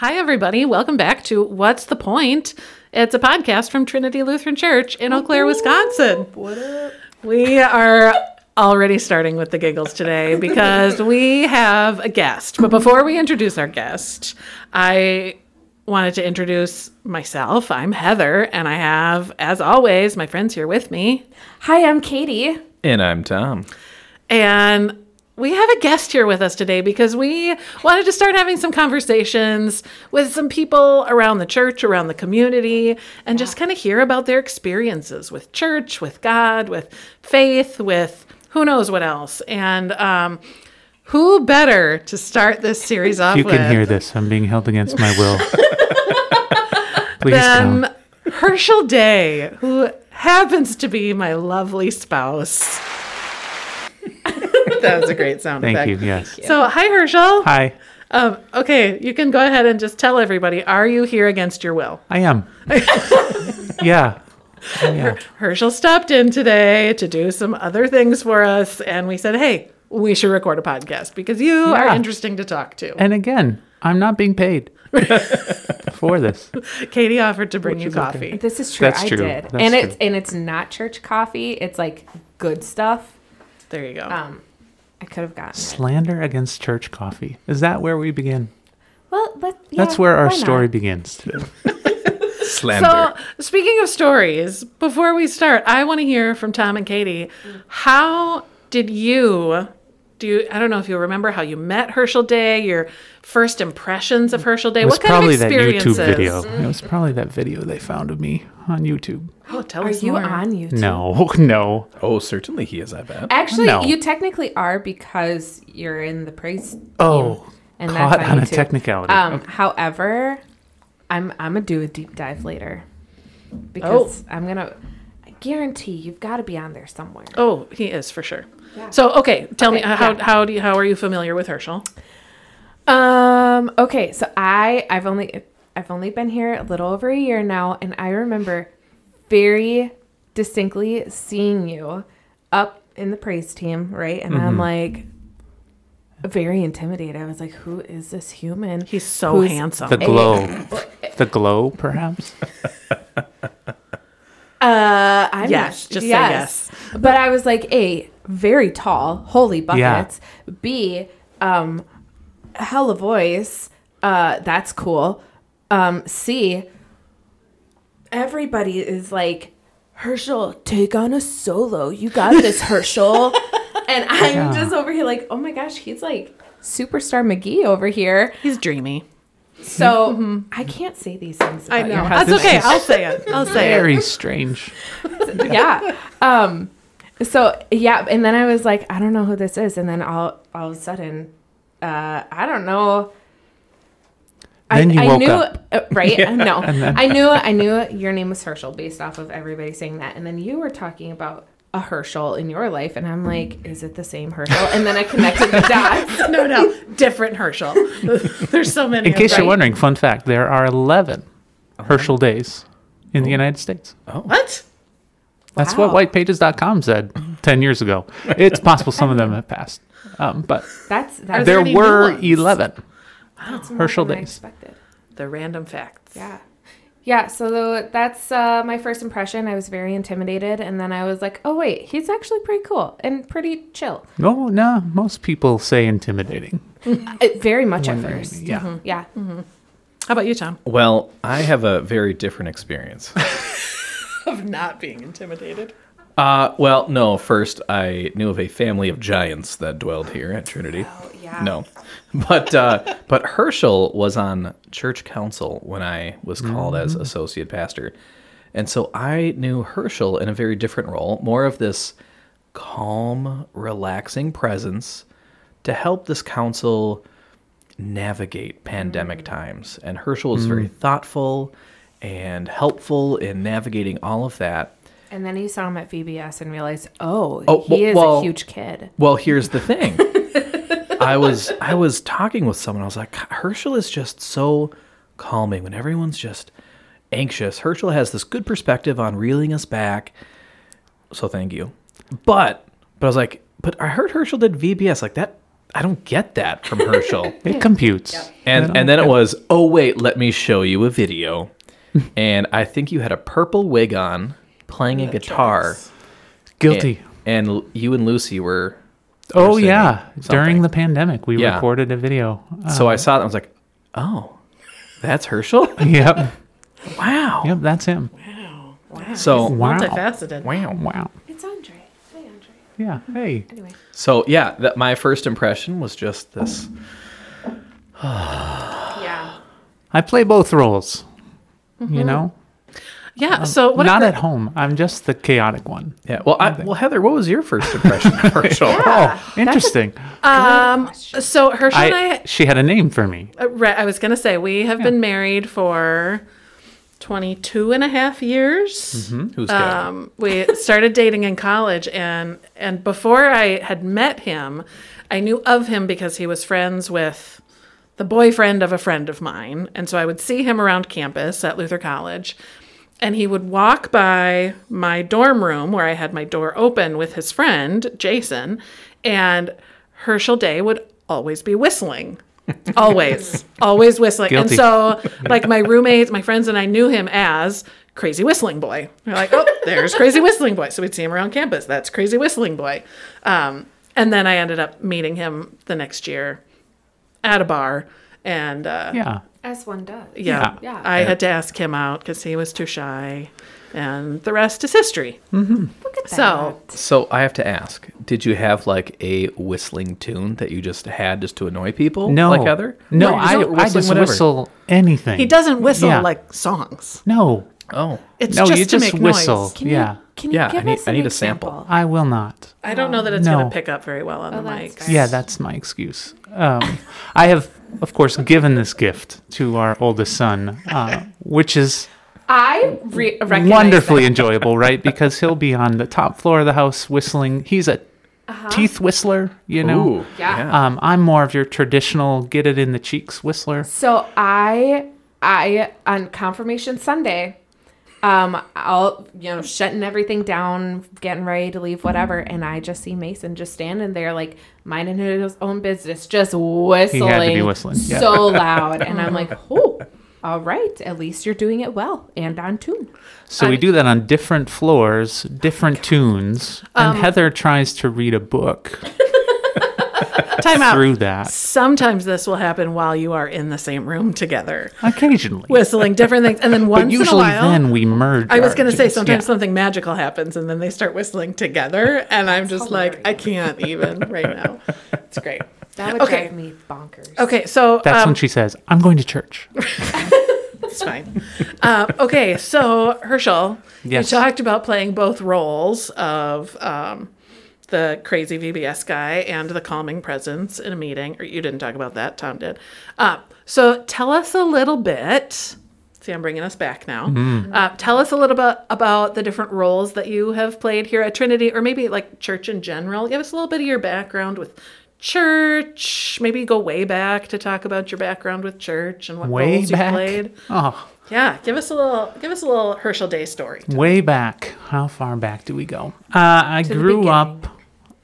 Hi, everybody. Welcome back to What's the Point? It's a podcast from Trinity Lutheran Church in Eau Claire, Wisconsin. What up? We are already starting with the giggles today because we have a guest. But before we introduce our guest, I wanted to introduce myself. I'm Heather, and I have, as always, my friends here with me. Hi, I'm Katie. And I'm Tom. And we have a guest here with us today because we wanted to start having some conversations with some people around the church, around the community, and just kind of hear about their experiences with church, with God, with faith, with who knows what else. And um, who better to start this series off You with can hear this. I'm being held against my will. Please than come. Herschel Day, who happens to be my lovely spouse. that was a great sound Thank effect. you. Yes. So, hi, Herschel. Hi. Um, okay, you can go ahead and just tell everybody: Are you here against your will? I am. yeah. Yeah. Herschel stopped in today to do some other things for us, and we said, "Hey, we should record a podcast because you are interesting to talk to." And again, I'm not being paid for this. Katie offered to bring Which you is okay. coffee. This is true. That's I true. did, That's and it's and it's not church coffee. It's like good stuff. There you go. Um, I could have gotten it. Slander against church coffee. Is that where we begin? Well, let, That's where our why not? story begins today. Slander. So, speaking of stories, before we start, I want to hear from Tom and Katie. How did you do? You, I don't know if you remember how you met Herschel Day, your first impressions of Herschel Day. It was what kind probably of that? YouTube video. It was probably that video they found of me on YouTube. Oh, tell Are us you more. on YouTube? No, no. oh, certainly he is, I bet. Actually, No. you technically are because you're in the praise. team, Oh, and caught that's on a YouTube. technicality. Um, however, I'm I'm gonna do a deep dive later because I'm gonna. I guarantee you've got to be on there somewhere. Oh, he is for sure. Yeah. So, okay, tell me Okay, how yeah. how do you, how are you familiar with Herschel? Um. Okay. So I I've only I've only been here a little over a year now, and I remember very distinctly seeing you up in the praise team, right? And I'm like very intimidated. I was like, "Who is this human?" He's so Who's- handsome. the glow. the glow, perhaps? Uh, I'm Yes, not, just say yes. But I was like, A, very tall, holy buckets. B, um, hella voice. Uh, that's cool. Um, C, everybody is like, Herschel, take on a solo. You got this, Herschel. and I'm Yeah. just over here like, oh my gosh, he's like superstar McGee over here. He's dreamy. So I can't say these things. About I Your know. That's okay. I'll say it. I'll say it. Very strange. yeah. Um so yeah, and then I was like, I don't know who this is, and then all all of a sudden, uh, I don't know. I, I knew, uh, right? yeah. No, then... I knew, I knew your name was Herschel based off of everybody saying that, and then you were talking about a Herschel in your life, and I'm like, is it the same Herschel? And then I connected the dots. no, no, different Herschel. There's so many. In case you're wondering, fun fact: there are 11 okay. Herschel days in oh. the United States. Oh, what? That's wow. what WhitePages.com said 10 years ago. It's possible some of them have passed, um, but that's, that's there were 11. Wow. Herschel than Days. I expected. The random facts. Yeah. Yeah, so that's uh, my first impression. I was very intimidated, and then I was like, "Oh wait, he's actually pretty cool and pretty chill." No, no, most people say intimidating. Very much at first. Yeah, mm-hmm. yeah. Mm-hmm. How about you, Tom? Well, I have a very different experience of not being intimidated. Uh, well, no. First, I knew of a family of giants that dwelled here at Trinity. Oh, yeah. No, but uh, but Herschel was on church council when I was called as associate pastor, and so I knew Herschel in a very different role, more of this calm, relaxing presence to help this council navigate pandemic times. And Herschel was very thoughtful and helpful in navigating all of that. And then you saw him at VBS and realized, oh, Oh, he is well- a huge kid. Well, here's the thing. I was I was talking with someone. I was like, Herschel is just so calming when everyone's just anxious. Herschel has this good perspective on reeling us back. So thank you. But but I was like, but I heard Herschel did VBS like that. I don't get that from Herschel. It computes. And and then it was, oh wait, let me show you a video. and I think you had a purple wig on, playing a guitar. Guilty. And, and you and Lucy were. oh singing yeah, during the pandemic, we Yeah. recorded a video. So I saw it. and I was like, oh, that's Herschel. yep, Wow. yep, that's him. Wow. Wow. So Wow. Multifaceted. wow. Wow. It's Andre. Hey, Andre. Yeah. Hey. Anyway. So yeah, that my first impression was just this. Yeah. I play both roles. Mm-hmm. You know, Yeah. So what? not if- at home. I'm just the chaotic one. Yeah. Well, I, well, Heather, what was your first impression of Herschel? Oh, interesting. um. So Herschel and I, I. she had a name for me. uh, right, I was gonna say we have been married for 22 and a half years. Who's good? Um, we started dating in college, and and before I had met him, I knew of him because he was friends with the boyfriend of a friend of mine, and so I would see him around campus at Luther College, and he would walk by my dorm room where I had my door open with his friend Jason, and Herschel Day would always be whistling. always, always whistling. Guilty. And so, like, my roommates, my friends, and I knew him as Crazy Whistling Boy. We're like, oh, there's Crazy Whistling Boy. So we'd see him around campus. That's Crazy Whistling Boy. Um, and then I ended up meeting him the next year at a bar. And uh, Yeah. As one does. yeah, Yeah. I had to ask him out because he was too shy. And the rest is history. Look at So, So I have to ask: Did you have like a whistling tune that you just had just to annoy people? No. like Heather. No, Or I, just I whistling just whatever? whistle anything. he doesn't whistle Yeah. like songs. No. Oh, It's no, just you to just make whistle. noise. Can yeah. You, can you Yeah, I give need- us I an need a sample. example? I will not. I don't know that it's No. going to pick up very well on Oh, the that's mics. fair. Yeah, that's my excuse. Um, I have, of course, given this gift to our oldest son, uh, which is I re- recognize wonderfully that. enjoyable, right? Because he'll be on the top floor of the house whistling. He's a teeth whistler, you know. Ooh, Yeah. Um, I'm more of your traditional get it in the cheeks whistler. So I, I on confirmation Sunday, um, I'll you know shutting everything down, getting ready to leave, whatever, and I just see Mason just standing there like minding his own business, just whistling, He had to be whistling, yeah. so loud, and I'm like, oh, all right, at least you're doing it well and on tune. So we do that on different floors, different tunes, and Um, Heather tries to read a book Time out. through that Sometimes this will happen while you are in the same room together, occasionally. whistling different things, and then once but in a usually while, then we merge. I was going to say sometimes Yeah. something magical happens, and then they start whistling together, and I'm just like, I can't even right now. It's great. That would Okay. drive me bonkers. Okay, so That's um, when she says, "I'm going to church." It's fine. uh, okay, so Herschel, Yes. you talked about playing both roles of um, the crazy VBS guy and the calming presence in a meeting. Or you didn't talk about that, Tom did. Uh, so tell us a little bit. See, I'm bringing us back now. Mm-hmm. Uh, tell us a little bit about the different roles that you have played here at Trinity, or maybe like church in general. Give us a little bit of your background with church. Maybe go way back to talk about your background with church and what Way roles you back. played. Oh, Yeah, give us a little give us a little Herschel Day story. way back. How far back do we go? Uh, I the grew up.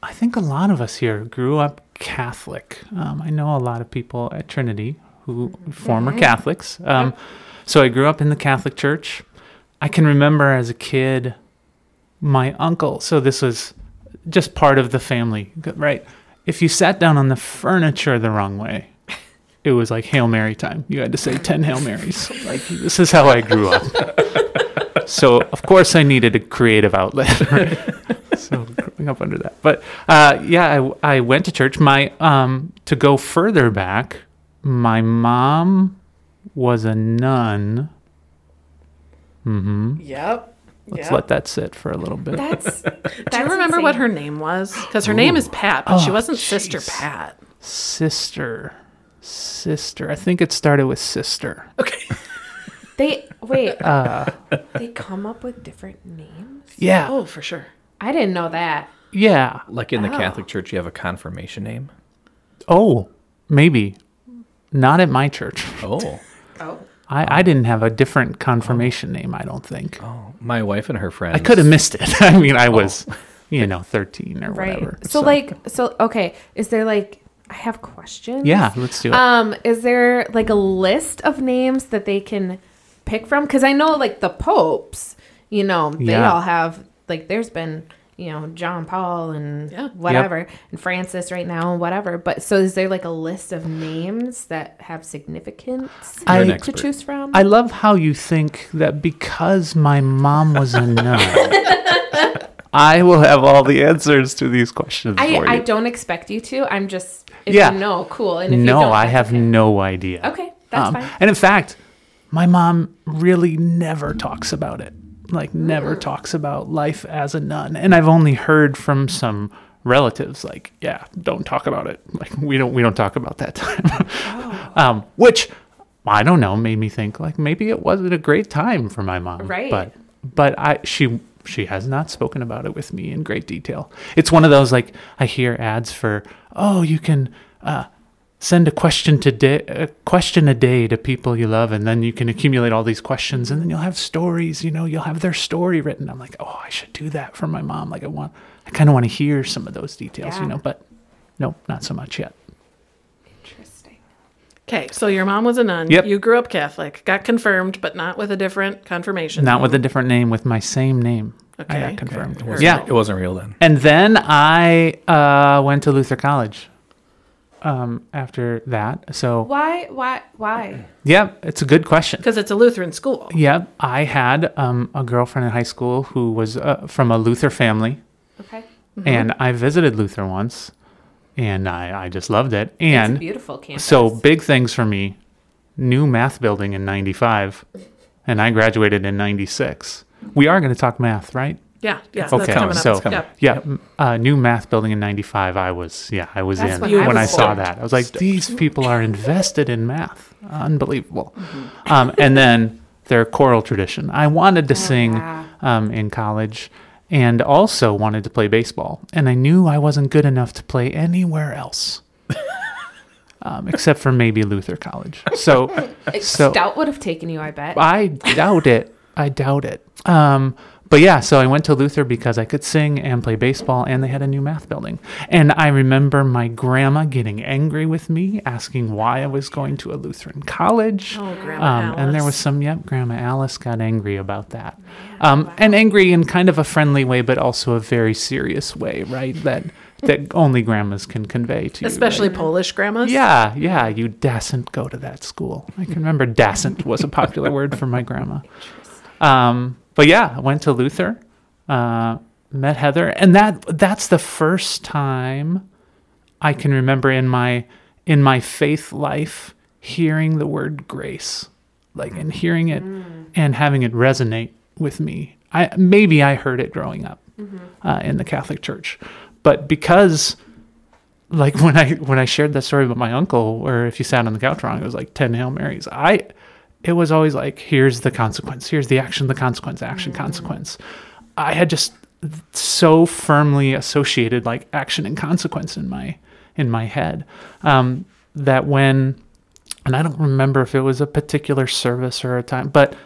I think a lot of us here grew up Catholic. Um, I know a lot of people at Trinity who former Catholics. Um, so I grew up in the Catholic Church. I can remember as a kid, my uncle. So this was just part of the family, right? If you sat down on the furniture the wrong way, it was like Hail Mary time. You had to say 10 Hail Marys. Like, this is how I grew up. so, of course, I needed a creative outlet. so, growing up under that. But uh, yeah, I, I went to church. My um, To go further back, my mom was a nun. Mm-hmm. Yep. Let's let that sit for a little bit. That's, Do you remember what her name was? Because her name is Pat, but she Oh, wasn't Sister. Pat. Sister. Sister. I think it started with sister. Okay. They wait. Uh, they come up with different names. Yeah. Oh, for sure. I didn't know that. Yeah. like in the Catholic Church, you have a confirmation name. Oh, maybe. Not at my church. Oh, Oh. I, I didn't have a different confirmation name, I don't think. Oh, my wife and her friends. I could have missed it. I mean, I was, you know, 13 or Right. whatever. So, like, so okay. Is there like I have questions. Yeah, let's do it. Um, is there like a list of names that they can pick from? Because I know like the popes, you know, they Yeah. all have like there's been you know John Paul and Yeah. whatever and Francis right now and whatever. But so is there like a list of names that have significance You're to choose from? I love how you think that because my mom was a nun, I will have all the answers to these questions I, for you. I don't expect you to. I'm just if Yeah. you know, cool. And if you no, don't, I have okay. no idea. Okay, that's Um, fine. And in fact, my mom really never talks about it. Like never Mm. talks about life as a nun. And I've only heard from some relatives like, yeah, don't talk about it. Like we don't we don't talk about that time. Oh. um, which I don't know, made me think like maybe it wasn't a great time for my mom. Right. But but I she she has not spoken about it with me in great detail. It's one of those like I hear ads for oh you can uh, send a question to day, a question a day to people you love, and then you can accumulate all these questions, and then you'll have stories. You know, you'll have their story written. I'm like, oh, I should do that for my mom. Like I want, I kind of want to hear some of those details. Yeah. You know, but nope, not so much yet. Interesting. Okay, so your mom was a nun. Yep. You grew up Catholic, got confirmed, but not with a different confirmation. Not with a different name, with my same name. Okay. I Okay. got confirmed. It Yeah, it wasn't real then. And then I uh, went to Luther College um, after that. So, Why? Why? Why? yeah, it's a good question. because it's a Lutheran school. Yeah, I had um, a girlfriend in high school who was uh, from a Luther family, Okay. and I visited Luther once, and I, I just loved it. it's a And beautiful campus. so, big things for me new math building in 95, and I graduated in 96. We are going to talk math, right? Yeah, yeah, Okay, that's coming up. so- coming. Yep. Yeah, uh, new math building in '95. I was, yeah, I was That's in when I when I was saw stoked. that. I was like, these people are invested in math. Unbelievable. Mm-hmm. Um, and then their choral tradition. I wanted to sing um, in college, and also wanted to play baseball. And I knew I wasn't good enough to play anywhere else, um, except for maybe Luther College. So, so Stout would have taken you, I bet. I doubt it. I doubt it. Um, but yeah, so I went to Luther because I could sing and play baseball, and they had a new math building. And I remember my grandma getting angry with me, asking why I was going to a Lutheran college. Oh, Grandma Um, and there was some, yep, Grandma Alice got angry about that. Um, and angry in kind of a friendly way, but also a very serious way, right? That that only grandmas can convey to you. right? Especially Polish grandmas. Yeah, yeah, you dasn't go to that school. I can remember dasn't was a popular word for my grandma. Um, but yeah, I went to Luther, uh, met Heather, and that that's the first time I can remember in my in my faith life hearing the word grace, like and hearing it and having it resonate with me. I maybe I heard it growing up uh, in the Catholic Church, but because like when I when I shared that story about my uncle, where if you sat on the couch wrong, it was like ten Hail Marys. I it was always like, here's the consequence, here's the action, the consequence, action, consequence. I had just so firmly associated like action and consequence in my in my head um, that when and I don't remember if it was a particular service or a time, but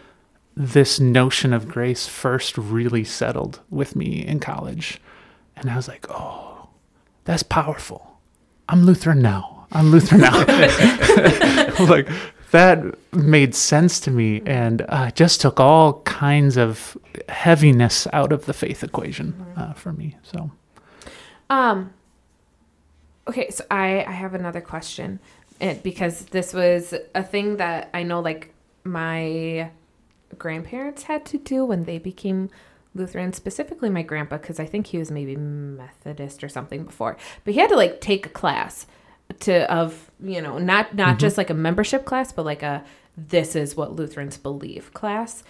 this notion of grace first really settled with me in college. And I was like, oh, that's powerful. I'm Lutheran now. I'm Lutheran now. like that made sense to me and uh, just took all kinds of heaviness out of the faith equation uh, for me. So Um. Okay, so I I have another question, and because this was a thing that I know, like my grandparents had to do when they became Lutheran, specifically my grandpa, because I think he was maybe Methodist or something before, but he had to like take a class to of you know not not mm-hmm. just like a membership class, but like a this is what Lutherans believe class.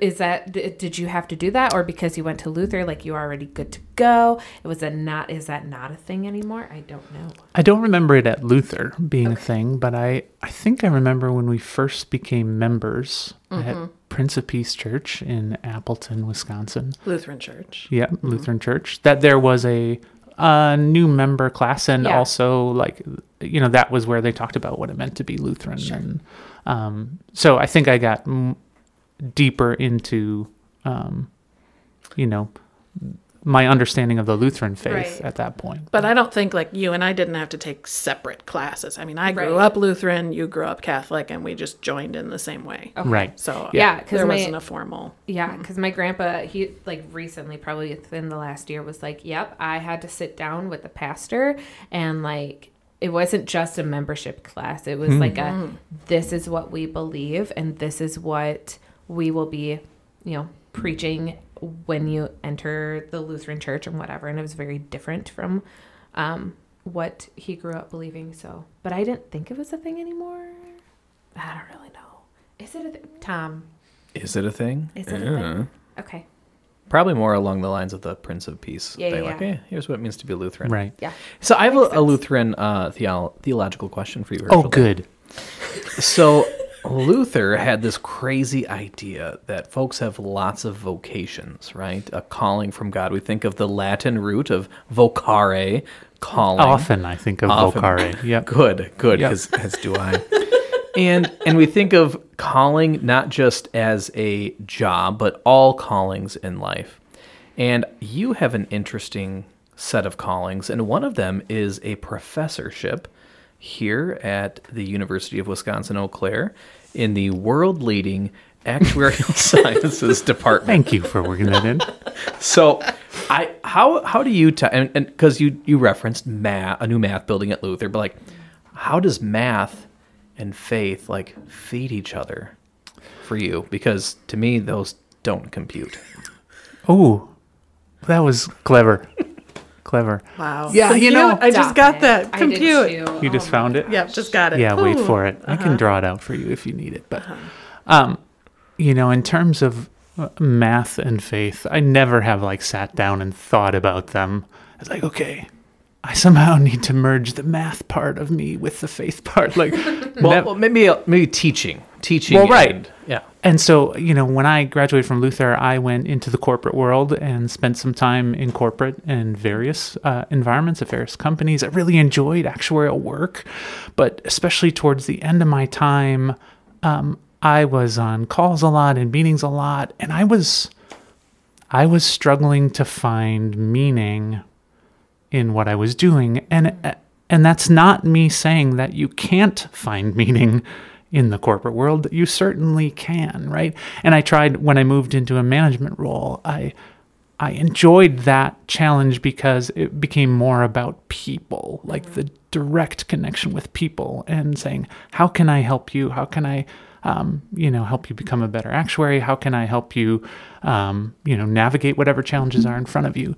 Is that did you have to do that, or because you went to Luther, like you were already good to go? It was a not. Is that not a thing anymore? I don't know. I don't remember it at Luther being a thing, but I, I think I remember when we first became members at mm-hmm. Prince of Peace Church in Appleton, Wisconsin. Lutheran Church. Yeah, Lutheran mm-hmm. Church. That there was a, a new member class, and Yeah. also like you know that was where they talked about what it meant to be Lutheran, and um, so I think I got m- deeper into, um, you know, my understanding of the Lutheran faith Right. at that point. But I don't think like you and I didn't have to take separate classes. I mean, I grew Right. up Lutheran, you grew up Catholic, and we just joined in the same way. Right. So Yeah, 'cause there my- wasn't a formal. Yeah, mm-hmm. because my grandpa, he like recently, probably within the last year, was like, "Yep, I had to sit down with the pastor, and like, it wasn't just a membership class. It was hmm. like a, mm-hmm. this is what we believe, and this is what we will be, you know, preaching when you enter the Lutheran church and whatever." And it was very different from, um, what he grew up believing. So, but I didn't think it was a thing anymore. I don't really know. Is it a th- Tom? Is it a thing? Is it a thing? Okay. Probably more along the lines of the Prince of Peace Yeah, thing. yeah, like, yeah. eh, here's what it means to be a Lutheran. Right. Yeah. So I have a, a. Lutheran uh, theo- theological question for you. Oh, good. So Luther had this crazy idea that folks have lots of vocations, right? A calling from God. We think of the Latin root of vocare, calling. Often I think of Often. vocare. Yep. Good, good, Yep. because as do I. and and we think of calling not just as a job, but all callings in life. And you have an interesting set of callings, and one of them is a professorship here at the University of Wisconsin Eau Claire in the world-leading actuarial sciences department. Thank you for working that in. So, I how how do you t- and because you you referenced math a new math building at Luther, but like how does math and faith like feed each other for you? Because to me those don't compute. Oh, that was clever. Clever. Wow. Yeah, you know- I just got it. that. I did Compute. too. You just Oh found it? Yep, just got it. Yeah, wait for it. I can draw it out for you if you need it. But, um, you know, in terms of uh, math and faith, I never have like sat down and thought about them. It's like, okay, I somehow need to merge the math part of me with the faith part. Like, Well, nev- well, maybe maybe teaching, teaching. Well, right. and- yeah. And so, you know, when I graduated from Luther, I went into the corporate world and spent some time in corporate and various uh, environments at various companies. I really enjoyed actuarial work, but especially towards the end of my time, um, I was on calls a lot and meetings a lot, and I was, I was struggling to find meaning in what I was doing, and and that's not me saying that you can't find meaning in the corporate world. You certainly can, right? And I tried when I moved into a management role. I I enjoyed that challenge because it became more about people, like the direct connection with people, and saying, "How can I help you? How can I?" Um, you know, help you become a better actuary. How can I help you, um, you know, navigate whatever challenges are in front of you?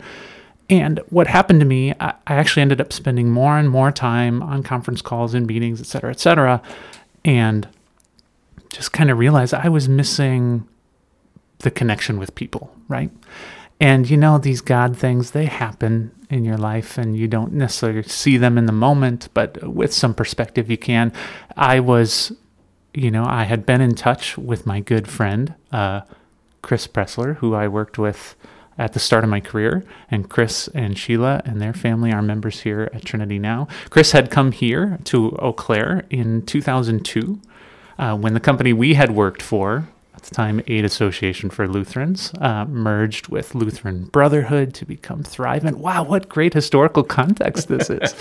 And what happened to me, I, I actually ended up spending more and more time on conference calls and meetings, et cetera, et cetera, and just kind of realized I was missing the connection with people, right? And you know, these God things, they happen in your life and you don't necessarily see them in the moment, but with some perspective, you can. I was, you know, I had been in touch with my good friend, uh, Chris Pressler, who I worked with at the start of my career. And Chris and Sheila and their family are members here at Trinity now. Chris had come here to Eau Claire in 2002 uh, when the company we had worked for, the time Aid Association for Lutherans, uh, merged with Lutheran Brotherhood to become Thrivent. Wow, what great historical context this is.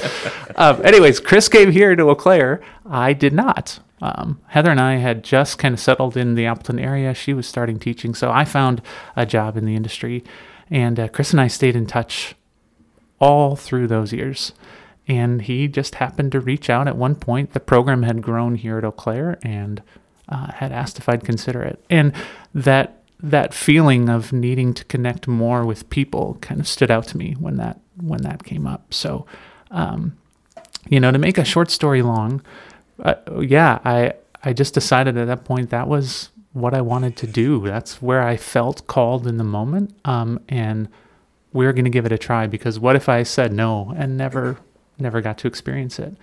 um, anyways, Chris came here to Eau Claire. I did not. Um, Heather and I had just kind of settled in the Appleton area. She was starting teaching, so I found a job in the industry. And uh, Chris and I stayed in touch all through those years. And he just happened to reach out at one point. The program had grown here at Eau Claire and uh, had asked if I'd consider it. And that that feeling of needing to connect more with people kind of stood out to me when that when that came up. So, um, you know, to make a short story long, uh, yeah, I I just decided at that point that was what I wanted to do. That's where I felt called in the moment, um, and we're going to give it a try because what if I said no and never never got to experience it?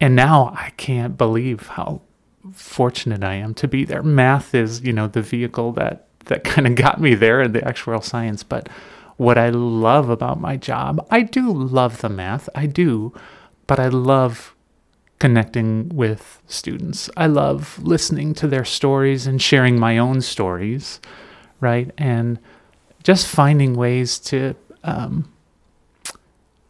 And now I can't believe how fortunate I am to be there. Math is, you know, the vehicle that that kind of got me there in the actuarial science, but what I love about my job, I do love the math. I do, but I love connecting with students. I love listening to their stories and sharing my own stories, right? And just finding ways to um,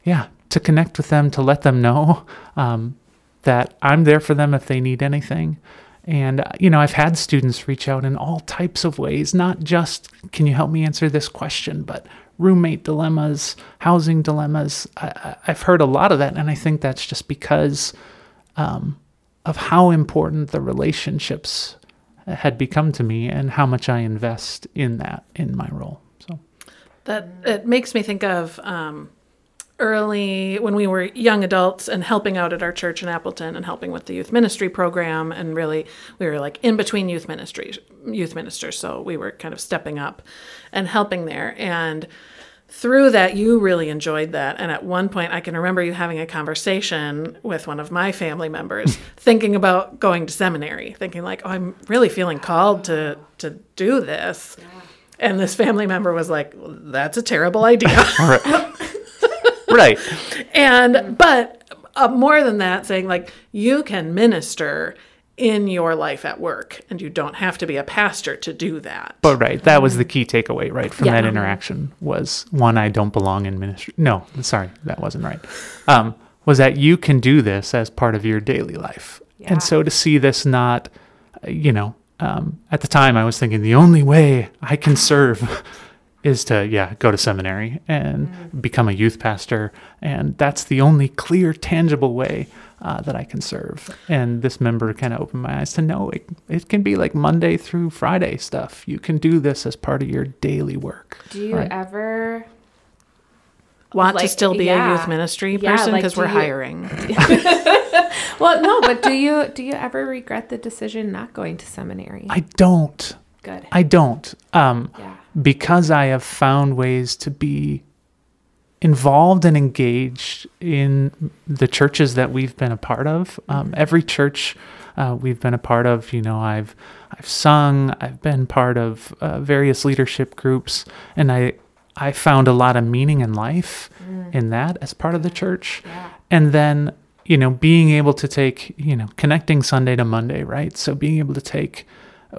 yeah, to connect with them, to let them know um, that I'm there for them if they need anything. And, uh, you know, I've had students reach out in all types of ways, not just, can you help me answer this question, but roommate dilemmas, housing dilemmas. I, I've heard a lot of that. And I think that's just because um, of how important the relationships had become to me and how much I invest in that in my role. So, That it makes me think of um, early when we were young adults and helping out at our church in Appleton and helping with the youth ministry program and really we were like in between youth ministries youth ministers so we were kind of stepping up and helping there. And through that you really enjoyed that. And at one point I can remember you having a conversation with one of my family members thinking about going to seminary thinking like oh I'm really feeling called to to do this. And this family member was like, well, "That's a terrible idea." right. and but uh, more than that, saying like you can minister in your life at work, and you don't have to be a pastor to do that. But right, that was the key takeaway, right, from Yeah. that interaction was one, I don't belong in ministry. No, sorry, that wasn't right. Um, was that you can do this as part of your daily life. Yeah. And so to see this not, you know, um, at the time I was thinking the only way I can serve is to, yeah, go to seminary and become a youth pastor. And that's the only clear, tangible way uh, that I can serve. And this member kind of opened my eyes to know it, it can be like Monday through Friday stuff. You can do this as part of your daily work. Do you Right. ever Want to still be yeah. a youth ministry person like, because do we're you- hiring. Well, no, but do you do you ever regret the decision not going to seminary? I don't. Good. I don't. Um, yeah. Because I have found ways to be involved and engaged in the churches that we've been a part of. Um, every church uh, we've been a part of, you know, I've I've sung, I've been part of uh, various leadership groups, and I I found a lot of meaning in life in that as part of the church. Yeah. And then you know being able to take you know connecting Sunday to Monday, right? So being able to take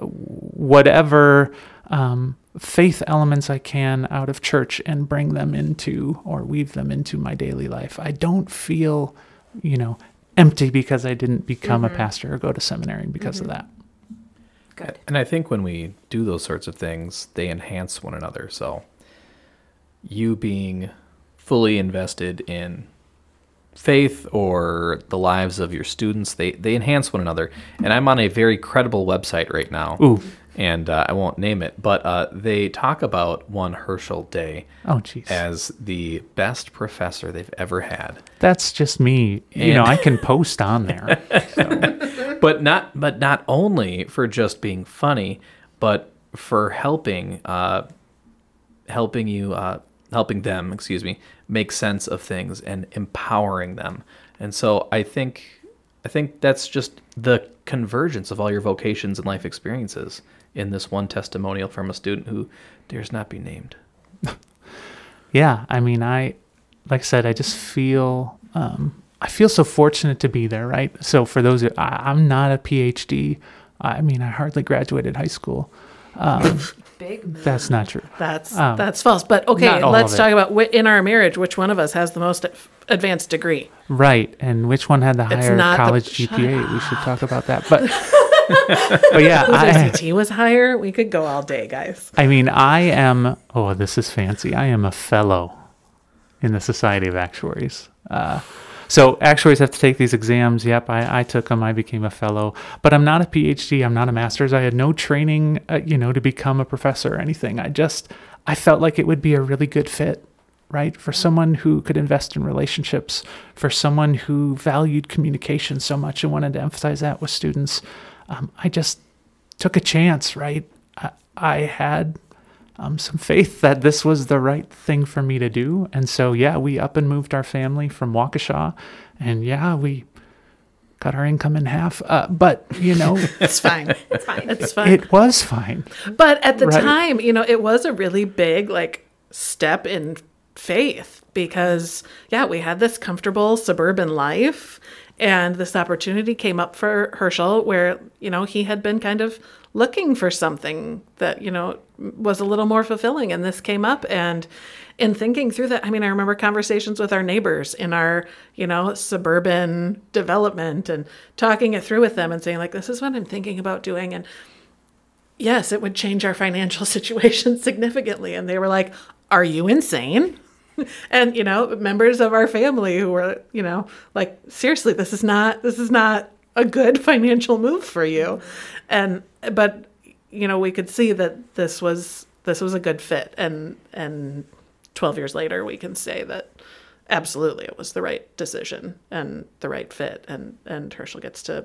whatever um, faith elements I can out of church and bring them into or weave them into my daily life. I don't feel, you know, empty because I didn't become a pastor or go to seminary because of that. Good. And I think when we do those sorts of things, they enhance one another. So, you being fully invested in faith or the lives of your students, they, they enhance one another. And I'm on a very credible website right now. Ooh. And uh, I won't name it, but uh, they talk about one Herschel Day Oh, as the best professor they've ever had. That's just me. You know, I can post on there. but not but not only for just being funny, but for helping uh, helping you uh, helping them, excuse me, make sense of things and empowering them. And so I think I think that's just the convergence of all your vocations and life experiences in this one testimonial from a student who dares not be named. yeah i mean i like i said i just feel um, i feel so fortunate to be there right so for those who, I, i'm not a phd i mean i hardly graduated high school um, Big move. that's not true That's Um, that's false. But okay, let's talk about wh- in our marriage, which one of us has the most advanced degree? right and which one had the higher not the- college gpa we should talk about that but but yeah I, ACT was higher? We could go all day, guys. I mean i am oh this is fancy i am a fellow in the society of actuaries uh, so actuaries have to take these exams. Yep, I, I took them. I became a fellow, but I'm not a PhD. I'm not a master's. I had no training, uh, you know, to become a professor or anything. I just I felt like it would be a really good fit, right, for someone who could invest in relationships, for someone who valued communication so much and wanted to emphasize that with students. Um, I just took a chance, right? I, I had um, some faith that this was the right thing for me to do. And so, yeah, we up and moved our family from Waukesha. And yeah, we cut our income in half. Uh, but, you know, It's fine. It's fine. it's fine. it was fine. But at the Right. time, you know, it was a really big like step in faith because yeah, we had this comfortable suburban life and this opportunity came up for Herschel where, you know, he had been kind of looking for something that you know was a little more fulfilling and this came up and in thinking through that i mean i remember conversations with our neighbors in our you know suburban development and talking it through with them and saying like this is what i'm thinking about doing and yes it would change our financial situation significantly and they were like are you insane? And you know members of our family who were you know like seriously this is not this is not a good financial move for you. And but you know we could see that this was this was a good fit and and 12 years later we can say that absolutely it was the right decision and the right fit and and Herschel gets to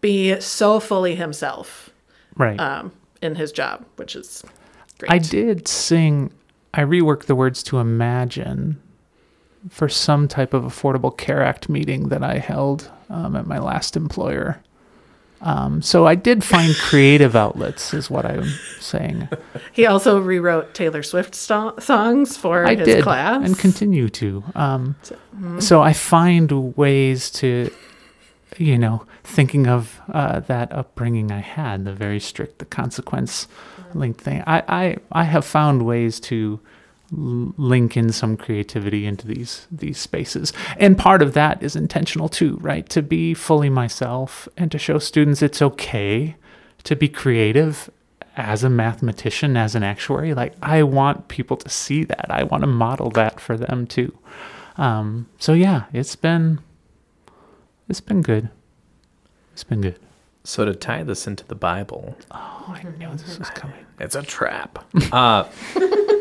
be so fully himself Right. um, in his job which is great I did sing, I reworked the words to imagine for some type of Affordable Care Act meeting that I held um, at my last employer. Um, so I did find creative outlets, is what I'm saying. he also rewrote Taylor Swift sto- songs for I his did class and continue to. Um, So I find ways to, you know, thinking of uh, that upbringing I had, the very strict, the consequence linked thing. I, I, I have found ways to link in some creativity into these these spaces, and part of that is intentional too, right? To be fully myself and to show students it's okay to be creative as a mathematician, as an actuary. Like I want people to see that. I want to model that for them too. Um, so yeah, it's been it's been good. It's been good. So to tie this into the Bible, Oh, I knew this was coming. it's a trap. Uh,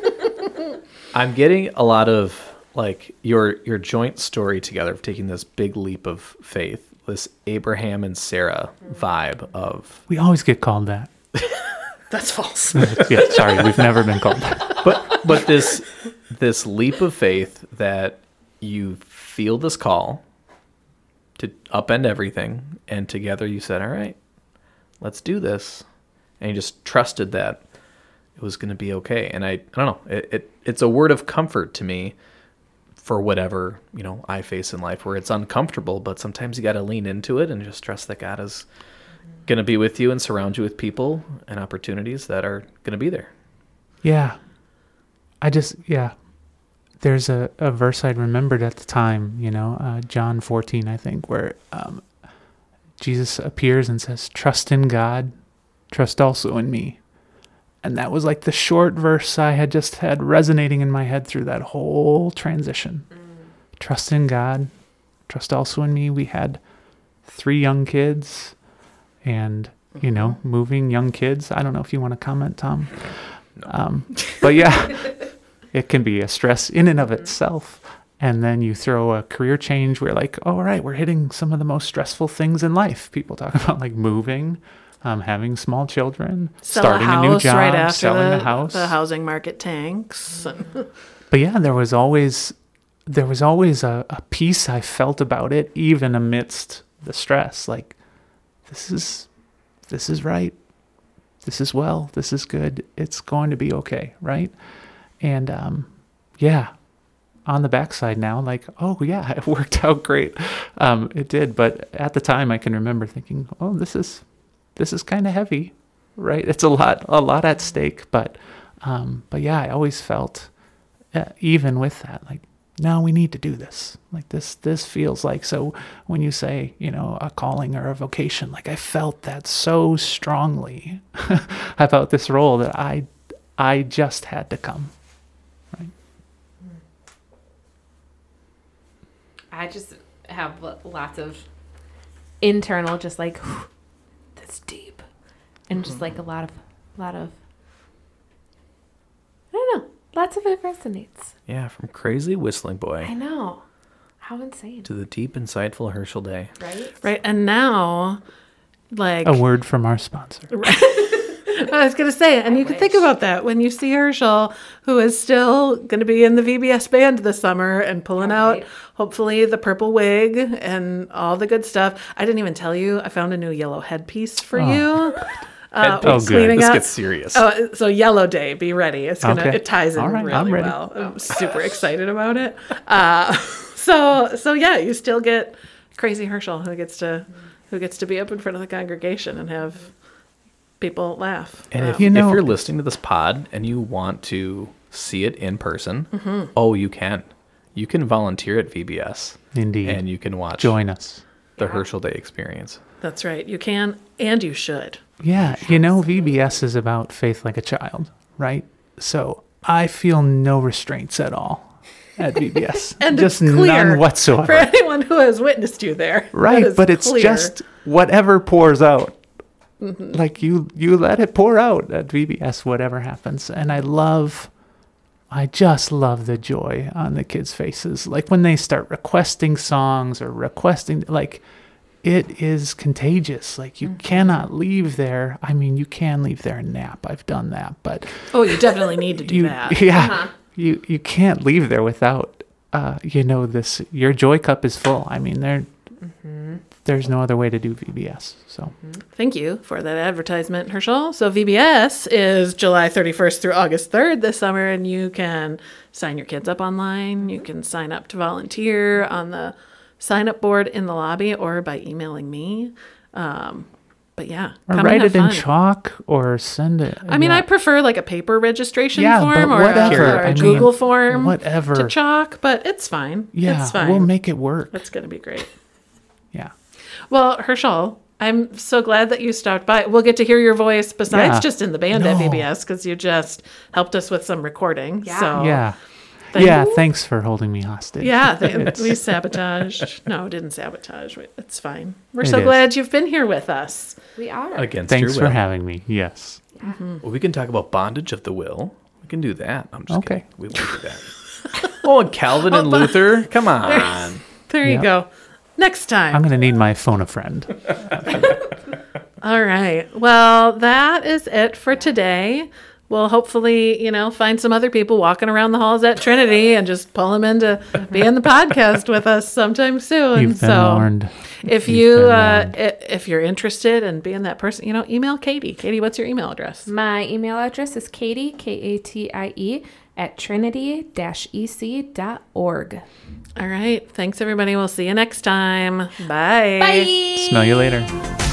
I'm getting a lot of like your your joint story together of taking this big leap of faith, this Abraham and Sarah mm-hmm. vibe of We always get called that. that's false yeah, sorry, we've never been called that. but but this this leap of faith that you feel this call to upend everything and together you said all right let's do this and you just trusted that it was going to be okay and i, I don't know it, it it's a word of comfort to me for whatever you know i face in life where it's uncomfortable but sometimes you got to lean into it and just trust that god is going to be with you and surround you with people and opportunities that are going to be there Yeah. I just, yeah. There's a, a verse I'd remembered at the time, you know, uh, John 14, I think, where um, Jesus appears and says, Trust in God, trust also in me. And that was like the short verse I had just had resonating in my head through that whole transition. Mm. Trust in God, trust also in me. We had three young kids and, you know, mm-hmm. moving young kids. I don't know if you want to comment, Tom. Um, but yeah, it can be a stress in and of mm-hmm. itself. And then you throw a career change where, like, oh, all right, we're hitting some of the most stressful things in life. People talk about like moving, um, having small children, Sell starting a a, new job, right after selling the, a house. the housing market tanks But yeah, there was always there was always a, a peace I felt about it, even amidst the stress. Like, this is this is right. This is well. This is good. It's going to be okay, right? And um, yeah, on the backside now, like, oh yeah, it worked out great. Um, it did, but at the time, I can remember thinking, oh, this is this is kind of heavy, right? It's a lot, a lot at stake. But um, but yeah, I always felt uh, even with that like no we need to do this like this this feels like so when you say you know a calling or a vocation like i felt that so strongly about this role that i i just had to come right I just have lots of internal, just like that's deep, and just like a lot of, a lot of. I don't know. Lots of it resonates. Yeah, from crazy whistling boy I know. How insane, to the deep, insightful Herschel Day. right? right and now like a word from our sponsor I was going to say, and you can think about that when you see Herschel, who is still going to be in the VBS band this summer and pulling Yeah, out, right. hopefully, the purple wig and all the good stuff. I didn't even tell you, I found a new yellow headpiece for you. Uh, Headpiece. we're Oh, good. cleaning This up- gets serious. Oh, so Yellow Day, be ready. It's gonna Okay. it ties in All right, I'm ready. well. I'm super excited about it. Uh, so so yeah, you still get crazy Herschel who gets to who gets to be up in front of the congregation and have people laugh. And if, You know- if you're listening to this pod and you want to see it in person, Mm-hmm. oh, you can. You can volunteer at VBS. Indeed. And you can watch Join us. the Herschel Day experience. That's right. You can and you should. Yeah, you know, VBS is about faith like a child, right? So I feel no restraints at all at VBS. And just it's clear none whatsoever. For anyone who has witnessed you there. right, is but it's clear. just whatever pours out. Mm-hmm. Like you you let it pour out at VBS whatever happens. And I love I just love the joy on the kids' faces. Like when they start requesting songs or requesting like it is contagious. Like you cannot leave there. I mean, you can leave there and nap. I've done that, but Oh, you definitely need to do you that. yeah, you you can't leave there without uh, you know this. Your joy cup is full. I mean, there there's no other way to do VBS. So Thank you for that advertisement, Herschel. So VBS is July 31st through August 3rd this summer, and you can sign your kids up online. You can sign up to volunteer on the sign up board in the lobby or by emailing me. Um, but yeah, or write it in chalk or send it. I mean, yeah. I prefer like a paper registration Yeah, form or a, whatever. or a I mean, Google form whatever. to chalk, but it's fine. yeah, it's fine. we'll make it work. it's going to be great. Yeah. Well, Herschel, I'm so glad that you stopped by. We'll get to hear your voice besides Yeah. just in the band at No. VBS because you just helped us with some recording. Yeah. So Yeah. thank- yeah, thanks for holding me hostage. Yeah, they, It's- we sabotaged. No, didn't sabotage. It's fine. We're It so is. glad you've been here with us. We are. Against Thanks your for having me. Yes. Mm-hmm. Well, we can talk about bondage of the will. We can do that. I'm just Okay. kidding. We won't do that. oh, and Calvin and Luther. Come on. There you Yeah. go. Next time. I'm going to need my phone a friend. All right. Well, that is it for today. We'll hopefully, you know, find some other people walking around the halls at Trinity and just pull them in to be in the podcast with us sometime soon. You've been so warned. if You've you been uh, warned. if you're interested in being that person, you know, email Katie. Katie, what's your email address? My email address is Katie, K A T I E, at trinity ec.org. All right. Thanks everybody. We'll see you next time. Bye. Bye. Smell you later.